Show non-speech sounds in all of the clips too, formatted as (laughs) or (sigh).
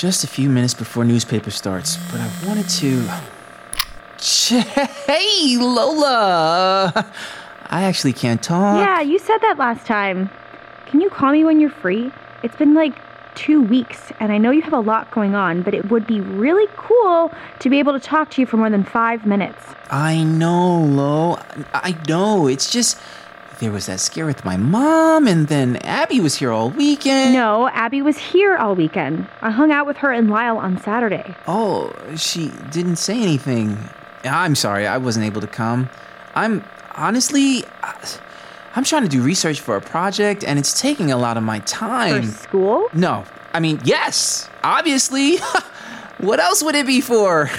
just a few minutes before newspaper starts, but I wanted to. (laughs) Hey, Lola! I actually can't talk. Yeah, you said that last time. Can you call me when you're free? It's been like two weeks, and I know you have a lot going on, but it would be really cool to be able to talk to you for more than five minutes. I know, Lo. I know. It's just. There was that scare with my mom, and then Abby was here all weekend. No, Abby was here all weekend. I hung out with her and Lyle on Saturday. Oh, she didn't say anything. I'm sorry, I wasn't able to come. I'm honestly, I'm trying to do research for a project, and it's taking a lot of my time. For school? No, I mean, yes, obviously. (laughs) what else would it be for?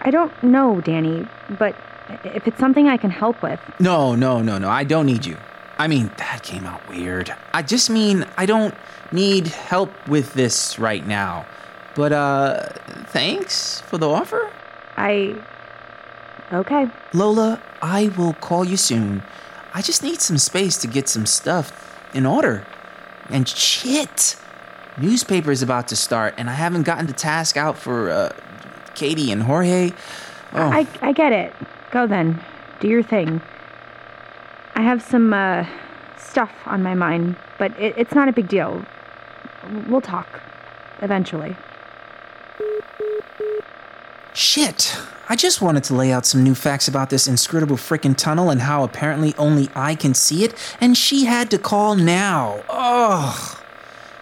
I don't know, Danny, but if it's something I can help with. No, no, no, no, I don't need you. I mean, that came out weird. I just mean, I don't need help with this right now. But, uh, thanks for the offer. I. Okay. Lola, I will call you soon. I just need some space to get some stuff in order. And shit, newspaper is about to start, and I haven't gotten the task out for uh, Katie and Jorge. Oh, I, I get it. Go then. Do your thing. I have some uh, stuff on my mind, but it, it's not a big deal. We'll talk. Eventually. shit. I just wanted to lay out some new facts about this inscrutable frickin' tunnel and how apparently only I can see it, and she had to call now. Ugh.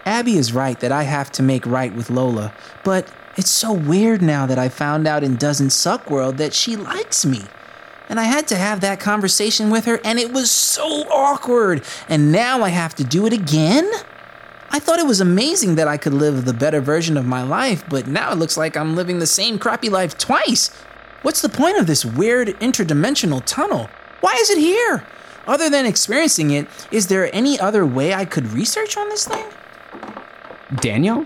Abby is right that I have to make right with Lola, but it's so weird now that I found out in Doesn't Suck World that she likes me. And I had to have that conversation with her, and it was so awkward. And now I have to do it again? I thought it was amazing that I could live the better version of my life, but now it looks like I'm living the same crappy life twice. What's the point of this weird interdimensional tunnel? Why is it here? Other than experiencing it, is there any other way I could research on this thing? Daniel?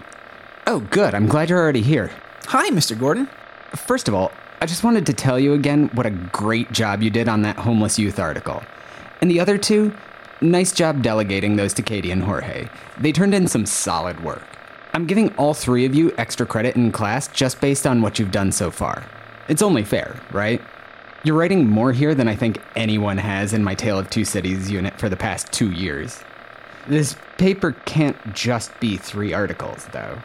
Oh, good. I'm glad you're already here. Hi, Mr. Gordon. First of all, I just wanted to tell you again what a great job you did on that homeless youth article. And the other two, nice job delegating those to Katie and Jorge. They turned in some solid work. I'm giving all three of you extra credit in class just based on what you've done so far. It's only fair, right? You're writing more here than I think anyone has in my Tale of Two Cities unit for the past two years. This paper can't just be three articles, though.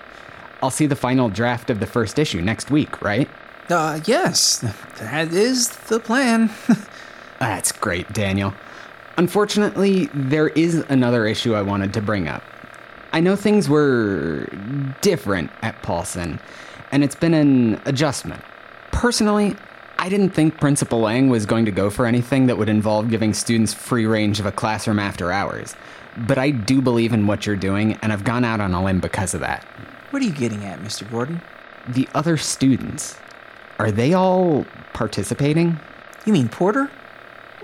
I'll see the final draft of the first issue next week, right? Uh, yes, that is the plan. (laughs) That's great, Daniel. Unfortunately, there is another issue I wanted to bring up. I know things were different at Paulson, and it's been an adjustment. Personally, I didn't think Principal Lang was going to go for anything that would involve giving students free range of a classroom after hours. But I do believe in what you're doing, and I've gone out on a limb because of that. what are you getting at, Mr. Gordon? The other students, are they all participating? You mean Porter?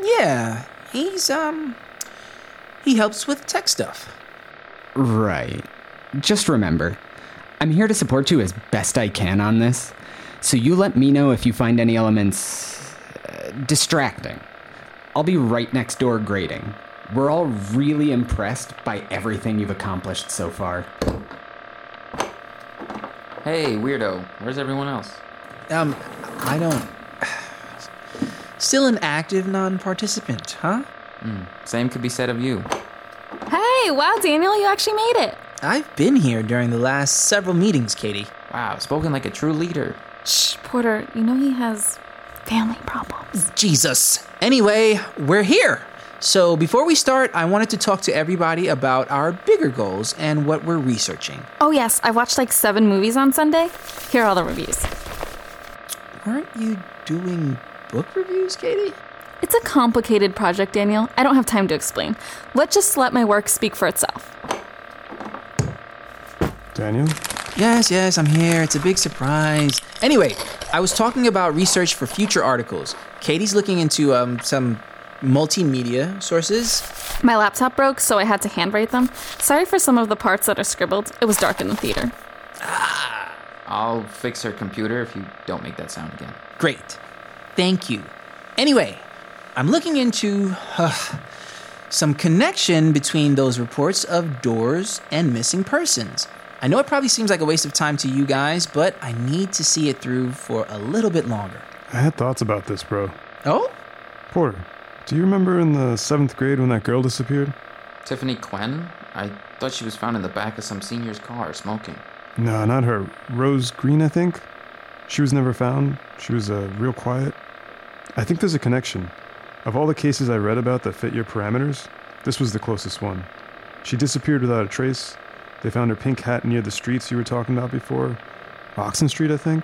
Yeah, he's, um, he helps with tech stuff. Right. Just remember, I'm here to support you as best I can on this. So you let me know if you find any elements uh, distracting. I'll be right next door grading. We're all really impressed by everything you've accomplished so far. Hey, weirdo, where's everyone else? Um, I don't. Still an active non participant, huh? Same could be said of you. Hey, wow, Daniel, you actually made it. I've been here during the last several meetings, Katie. Wow, spoken like a true leader. Shh, Porter, you know he has family problems. Jesus. Anyway, we're here. So before we start, I wanted to talk to everybody about our bigger goals and what we're researching. Oh, yes, I watched like seven movies on Sunday. Here are all the reviews. Weren't you doing book reviews, Katie? It's a complicated project, Daniel. I don't have time to explain. Let's just let my work speak for itself. Daniel? Yes, yes, I'm here. It's a big surprise. Anyway, I was talking about research for future articles. Katie's looking into um, some multimedia sources. My laptop broke, so I had to handwrite them. Sorry for some of the parts that are scribbled. It was dark in the theater. Ah. I'll fix her computer if you don't make that sound again. Great. Thank you. Anyway, I'm looking into uh, some connection between those reports of doors and missing persons. I know it probably seems like a waste of time to you guys, but I need to see it through for a little bit longer. I had thoughts about this, bro. Oh? Porter, do you remember in the seventh grade when that girl disappeared? Tiffany Quinn? I thought she was found in the back of some senior's car smoking. No, not her. Rose Green, I think. She was never found. She was uh, real quiet. I think there's a connection. Of all the cases I read about that fit your parameters, this was the closest one. She disappeared without a trace. They found her pink hat near the streets you were talking about before. Oxen Street, I think.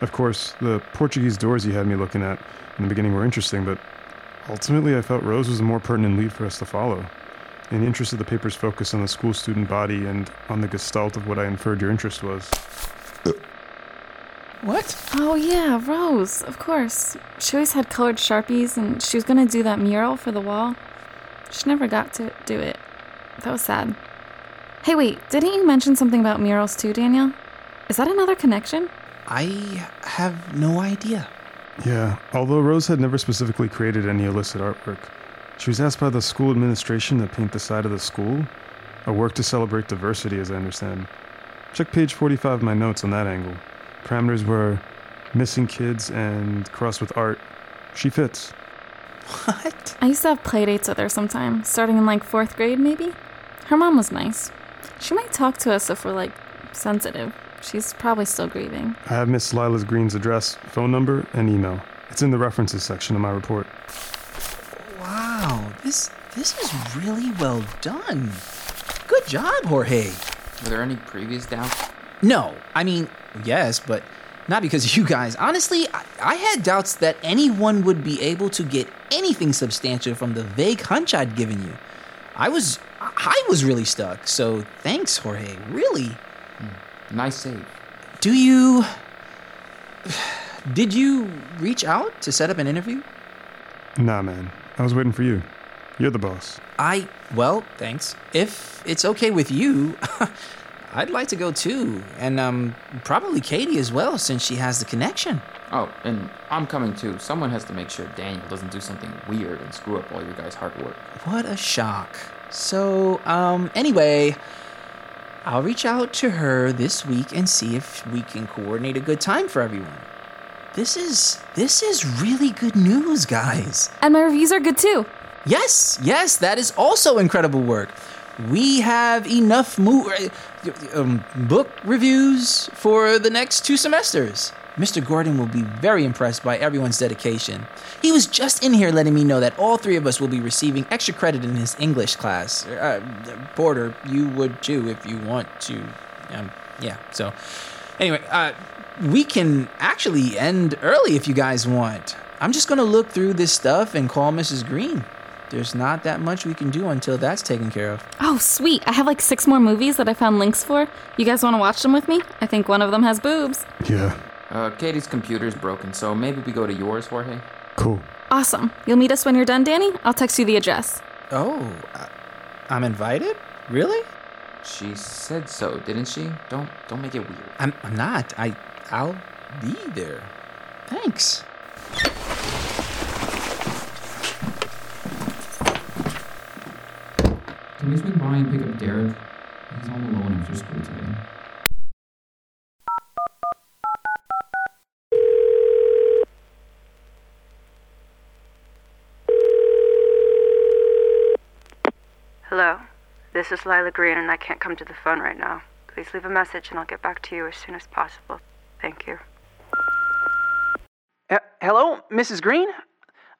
Of course, the Portuguese doors you had me looking at in the beginning were interesting, but ultimately I felt Rose was a more pertinent lead for us to follow. In the interest of the paper's focus on the school student body and on the gestalt of what I inferred your interest was. What? Oh, yeah, Rose, of course. She always had colored Sharpies, and she was gonna do that mural for the wall. She never got to do it. That was sad. Hey, wait, didn't you mention something about murals too, Daniel? Is that another connection? I have no idea. Yeah, although Rose had never specifically created any illicit artwork, she was asked by the school administration to paint the side of the school, a work to celebrate diversity, as I understand. Check page 45 of my notes on that angle. Parameters were missing kids and crossed with art. She fits. What? I used to have playdates with her sometime, starting in like fourth grade, maybe. Her mom was nice. She might talk to us if we're like sensitive. She's probably still grieving. I have Miss Lila's Green's address, phone number, and email. It's in the references section of my report. Wow, this this is really well done. Good job, Jorge. Were there any previous doubts? No, I mean, yes, but not because of you guys. Honestly, I, I had doubts that anyone would be able to get anything substantial from the vague hunch I'd given you. I was I was really stuck. So thanks, Jorge. Really. Nice save. Do you (sighs) Did you reach out to set up an interview? Nah, man. I was waiting for you. You're the boss. I well, thanks. If it's okay with you, (laughs) I'd like to go too, and um, probably Katie as well, since she has the connection. Oh, and I'm coming too. Someone has to make sure Daniel doesn't do something weird and screw up all your guys' hard work. What a shock. So, um, anyway, I'll reach out to her this week and see if we can coordinate a good time for everyone. This is this is really good news, guys. And my reviews are good too. Yes, yes, that is also incredible work. We have enough mo- um, book reviews for the next two semesters. Mr. Gordon will be very impressed by everyone's dedication. He was just in here letting me know that all three of us will be receiving extra credit in his English class. Uh, Porter, you would too if you want to. Um, yeah, so anyway, uh, we can actually end early if you guys want. I'm just gonna look through this stuff and call Mrs. Green. There's not that much we can do until that's taken care of. Oh, sweet. I have like six more movies that I found links for. You guys want to watch them with me? I think one of them has boobs. Yeah, Uh, Katie's computer's broken, so maybe we go to yours, Jorge. cool. Awesome. You'll meet us when you're done, Danny? I'll text you the address. Oh, I- I'm invited? Really? She said so, didn't she? Don't don't make it weird. I'm, I'm not. I I'll be there. Thanks. Can we swing by and pick up Derek? He's all alone after school today. Hello, this is Lila Green, and I can't come to the phone right now. Please leave a message, and I'll get back to you as soon as possible. Thank you. Uh, hello, Mrs. Green?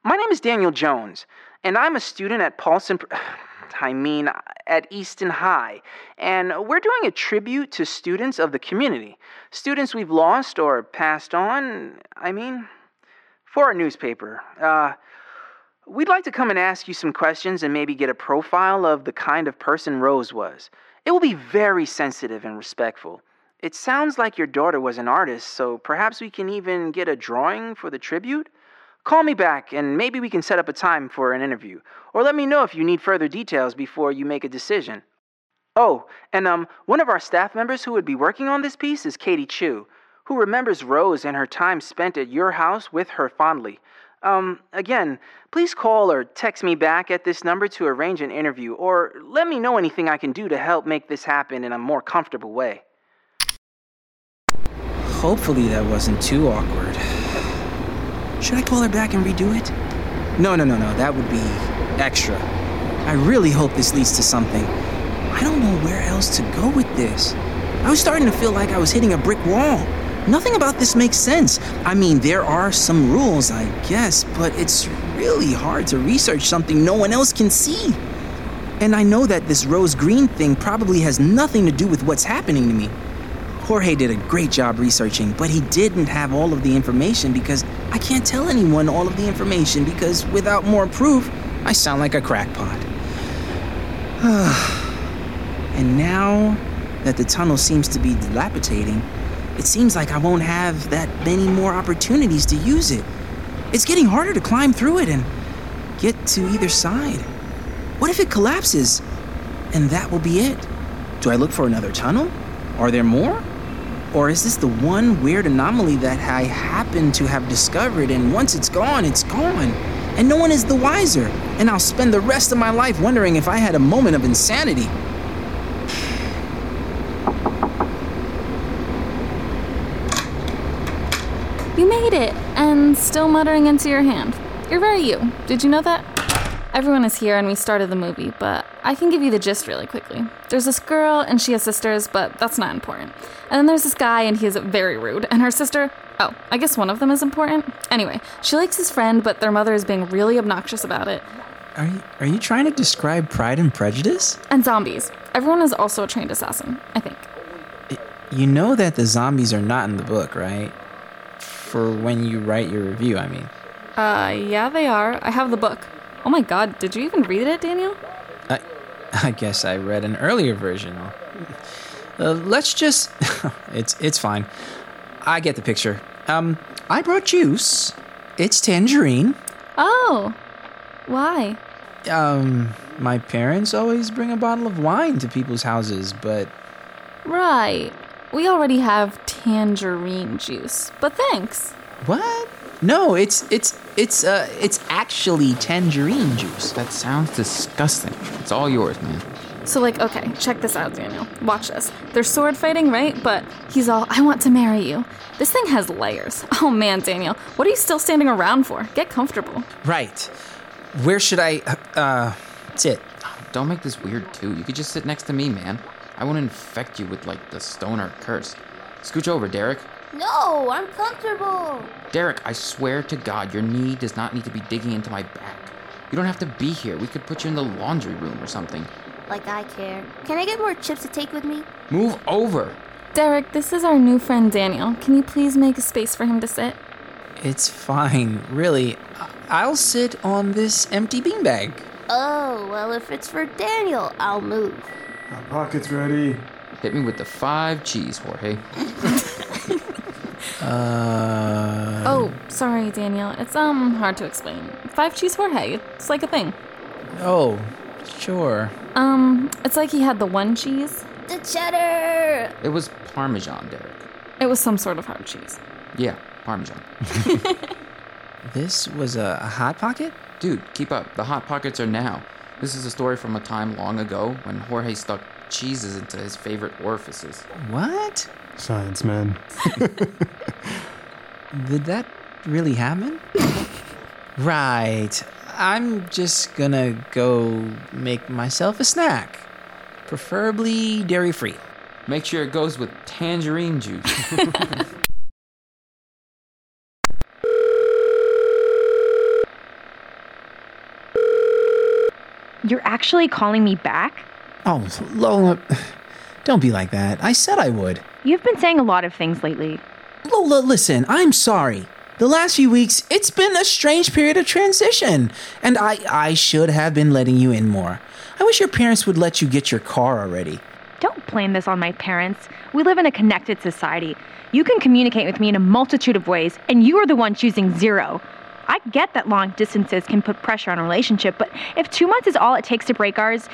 My name is Daniel Jones, and I'm a student at Paulson. (sighs) I mean, at Easton High, and we're doing a tribute to students of the community. Students we've lost or passed on, I mean, for our newspaper. Uh, we'd like to come and ask you some questions and maybe get a profile of the kind of person Rose was. It will be very sensitive and respectful. It sounds like your daughter was an artist, so perhaps we can even get a drawing for the tribute? Call me back and maybe we can set up a time for an interview. Or let me know if you need further details before you make a decision. Oh, and um one of our staff members who would be working on this piece is Katie Chu, who remembers Rose and her time spent at your house with her fondly. Um, again, please call or text me back at this number to arrange an interview, or let me know anything I can do to help make this happen in a more comfortable way. Hopefully, that wasn't too awkward. Should I call her back and redo it? No, no, no, no, that would be extra. I really hope this leads to something. I don't know where else to go with this. I was starting to feel like I was hitting a brick wall. Nothing about this makes sense. I mean, there are some rules, I guess, but it's really hard to research something no one else can see. And I know that this rose green thing probably has nothing to do with what's happening to me. Jorge did a great job researching, but he didn't have all of the information because I can't tell anyone all of the information because without more proof, I sound like a crackpot. (sighs) and now that the tunnel seems to be dilapidating, it seems like I won't have that many more opportunities to use it. It's getting harder to climb through it and get to either side. What if it collapses? And that will be it. Do I look for another tunnel? Are there more? Or is this the one weird anomaly that I happen to have discovered and once it's gone, it's gone? And no one is the wiser, and I'll spend the rest of my life wondering if I had a moment of insanity. You made it, and still muttering into your hand. You're very you. Did you know that? Everyone is here and we started the movie, but I can give you the gist really quickly. There's this girl and she has sisters, but that's not important. And then there's this guy and he is very rude, and her sister, oh, I guess one of them is important. Anyway, she likes his friend, but their mother is being really obnoxious about it. Are you, are you trying to describe Pride and Prejudice? And zombies. Everyone is also a trained assassin, I think. You know that the zombies are not in the book, right? For when you write your review, I mean. Uh, yeah, they are. I have the book. Oh my god, did you even read it, Daniel? I, (laughs) I guess I read an earlier version. Uh, let's just. (laughs) it's it's fine. I get the picture. Um, I brought juice. It's tangerine. Oh, why? Um, my parents always bring a bottle of wine to people's houses, but Right. We already have tangerine juice, but thanks. what? No, it's it's it's uh it's actually tangerine juice. That sounds disgusting. It's all yours, man. So, like, okay, check this out, Daniel. Watch this. They're sword fighting, right? But he's all, I want to marry you. This thing has layers. (laughs) Oh man, Daniel, what are you still standing around for? Get comfortable. Right. Where should I uh sit? Don't make this weird too. You could just sit next to me, man. I won't infect you with like the stoner curse. Scooch over, Derek. No, I'm comfortable. Derek, I swear to God, your knee does not need to be digging into my back. You don't have to be here. We could put you in the laundry room or something. Like I care. Can I get more chips to take with me? Move over. Derek, this is our new friend Daniel. Can you please make a space for him to sit? It's fine, really. I- I'll sit on this empty beanbag. Oh, well, if it's for Daniel, I'll move. My pocket's ready. Hit me with the five cheese, Jorge. (laughs) Uh Oh, sorry, Daniel. It's um hard to explain. Five cheese Jorge. It's like a thing. oh, sure. Um, it's like he had the one cheese. The cheddar! It was Parmesan, Derek. It was some sort of hard cheese. Yeah, Parmesan. (laughs) This was a, a hot pocket? Dude, keep up. The Hot Pockets are now. This is a story from a time long ago when Jorge stuck cheeses into his favorite orifices. What? Science, man. (laughs) Did that really happen? right. I'm just gonna go make myself a snack. Preferably dairy free. Make sure it goes with tangerine juice. (laughs) You're actually calling me back? Oh, Lola, don't be like that. I said I would. You've been saying a lot of things lately. Lola, listen, I'm sorry. The last few weeks, it's been a strange period of transition, and I, I should have been letting you in more. I wish your parents would let you get your car already. Don't blame this on my parents. We live in a connected society. You can communicate with me in a multitude of ways, and you are the one choosing zero. I get that long distances can put pressure on a relationship, but if two months is all it takes to break ours,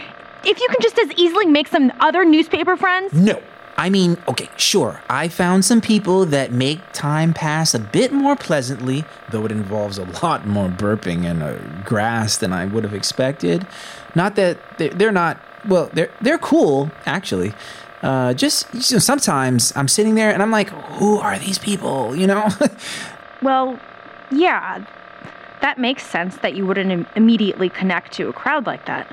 if you can just as easily make some other newspaper friends, No, I mean, okay, sure, I found some people that make time pass a bit more pleasantly, though it involves a lot more burping and uh, grass than I would have expected. Not that they're, they're not, well, they're, they're cool, actually. Uh, just you know, sometimes I'm sitting there and I'm like, who are these people, you know? (laughs) Well, yeah, that makes sense that you wouldn't im- immediately connect to a crowd like that.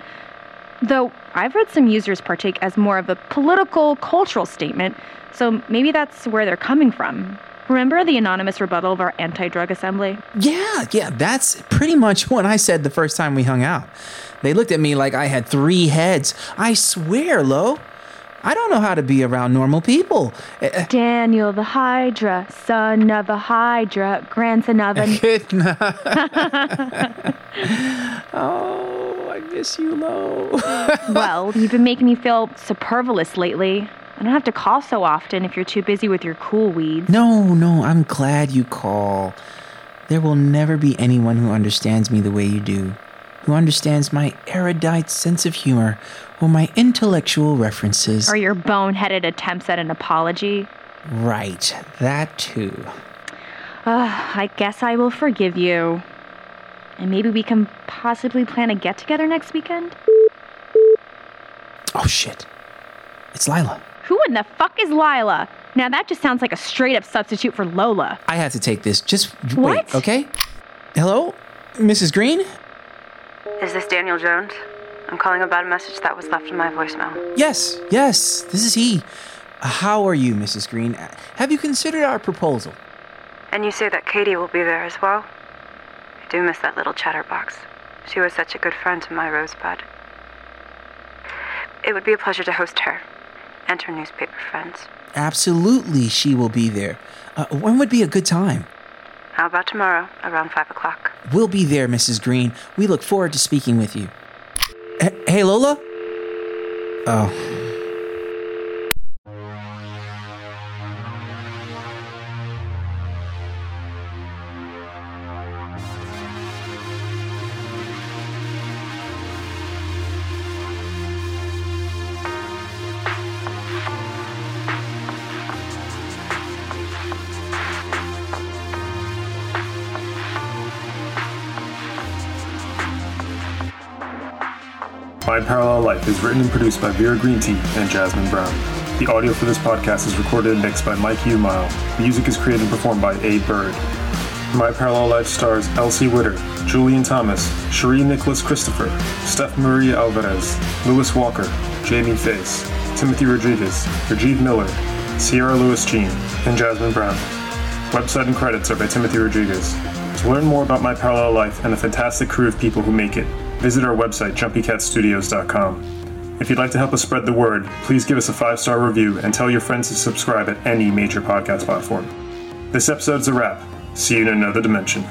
Though I've read some users partake as more of a political, cultural statement, so maybe that's where they're coming from. Remember the anonymous rebuttal of our anti drug assembly? Yeah, yeah, that's pretty much what I said the first time we hung out. They looked at me like I had three heads. I swear, Lo, I don't know how to be around normal people. Uh, Daniel the Hydra, son of a Hydra, grandson of night. (laughs) (laughs) (laughs) oh, I miss you, Lo. well, you've been making me feel superfluous lately. I don't have to call so often if you're too busy with your cool weeds. no, no, I'm glad you call. There will never be anyone who understands me the way you do, who understands my erudite sense of humor or my intellectual references. Or your boneheaded attempts at an apology. Right, that too. Ugh, I guess I will forgive you. And maybe we can possibly plan a get together next weekend? Oh shit. It's Lila. Who in the fuck is Lila? Now that just sounds like a straight up substitute for Lola. I have to take this. Just What? wait, okay? Hello? Mrs. Green? Is this Daniel Jones? I'm calling about a message that was left in my voicemail. Yes, yes, this is he. How are you, Mrs. Green? Have you considered our proposal? And you say that Katie will be there as well? I do miss that little chatterbox. She was such a good friend to my Rosebud. It would be a pleasure to host her and her newspaper friends. Absolutely, she will be there. Uh, when would be a good time? How about tomorrow, around 5 o'clock? We'll be there, Mrs. Green. We look forward to speaking with you. H- hey, Lola? Oh. My Parallel Life is written and produced by Vera Greentea and Jasmine Brown. The audio for this podcast is recorded and mixed by Mike Umile. Music is created and performed by aBird. My Parallel Life stars Elsie Witter, Julian Thomas, Cherie Nicholas Christopher, Steph Maria Alvarez, Lewis Walker, Jamie Face, Timothy Rodriguez, Rajiv Miller, Sierra Lewis Jean, and Jasmine Brown. Website and credits are by Timothy Rodriguez. To learn more about My Parallel Life and the fantastic crew of people who make it, visit our website, jumpycatstudios.com. If you'd like to help us spread the word, please give us a five star review and tell your friends to subscribe at any major podcast platform. This episode's a wrap. See you in another dimension.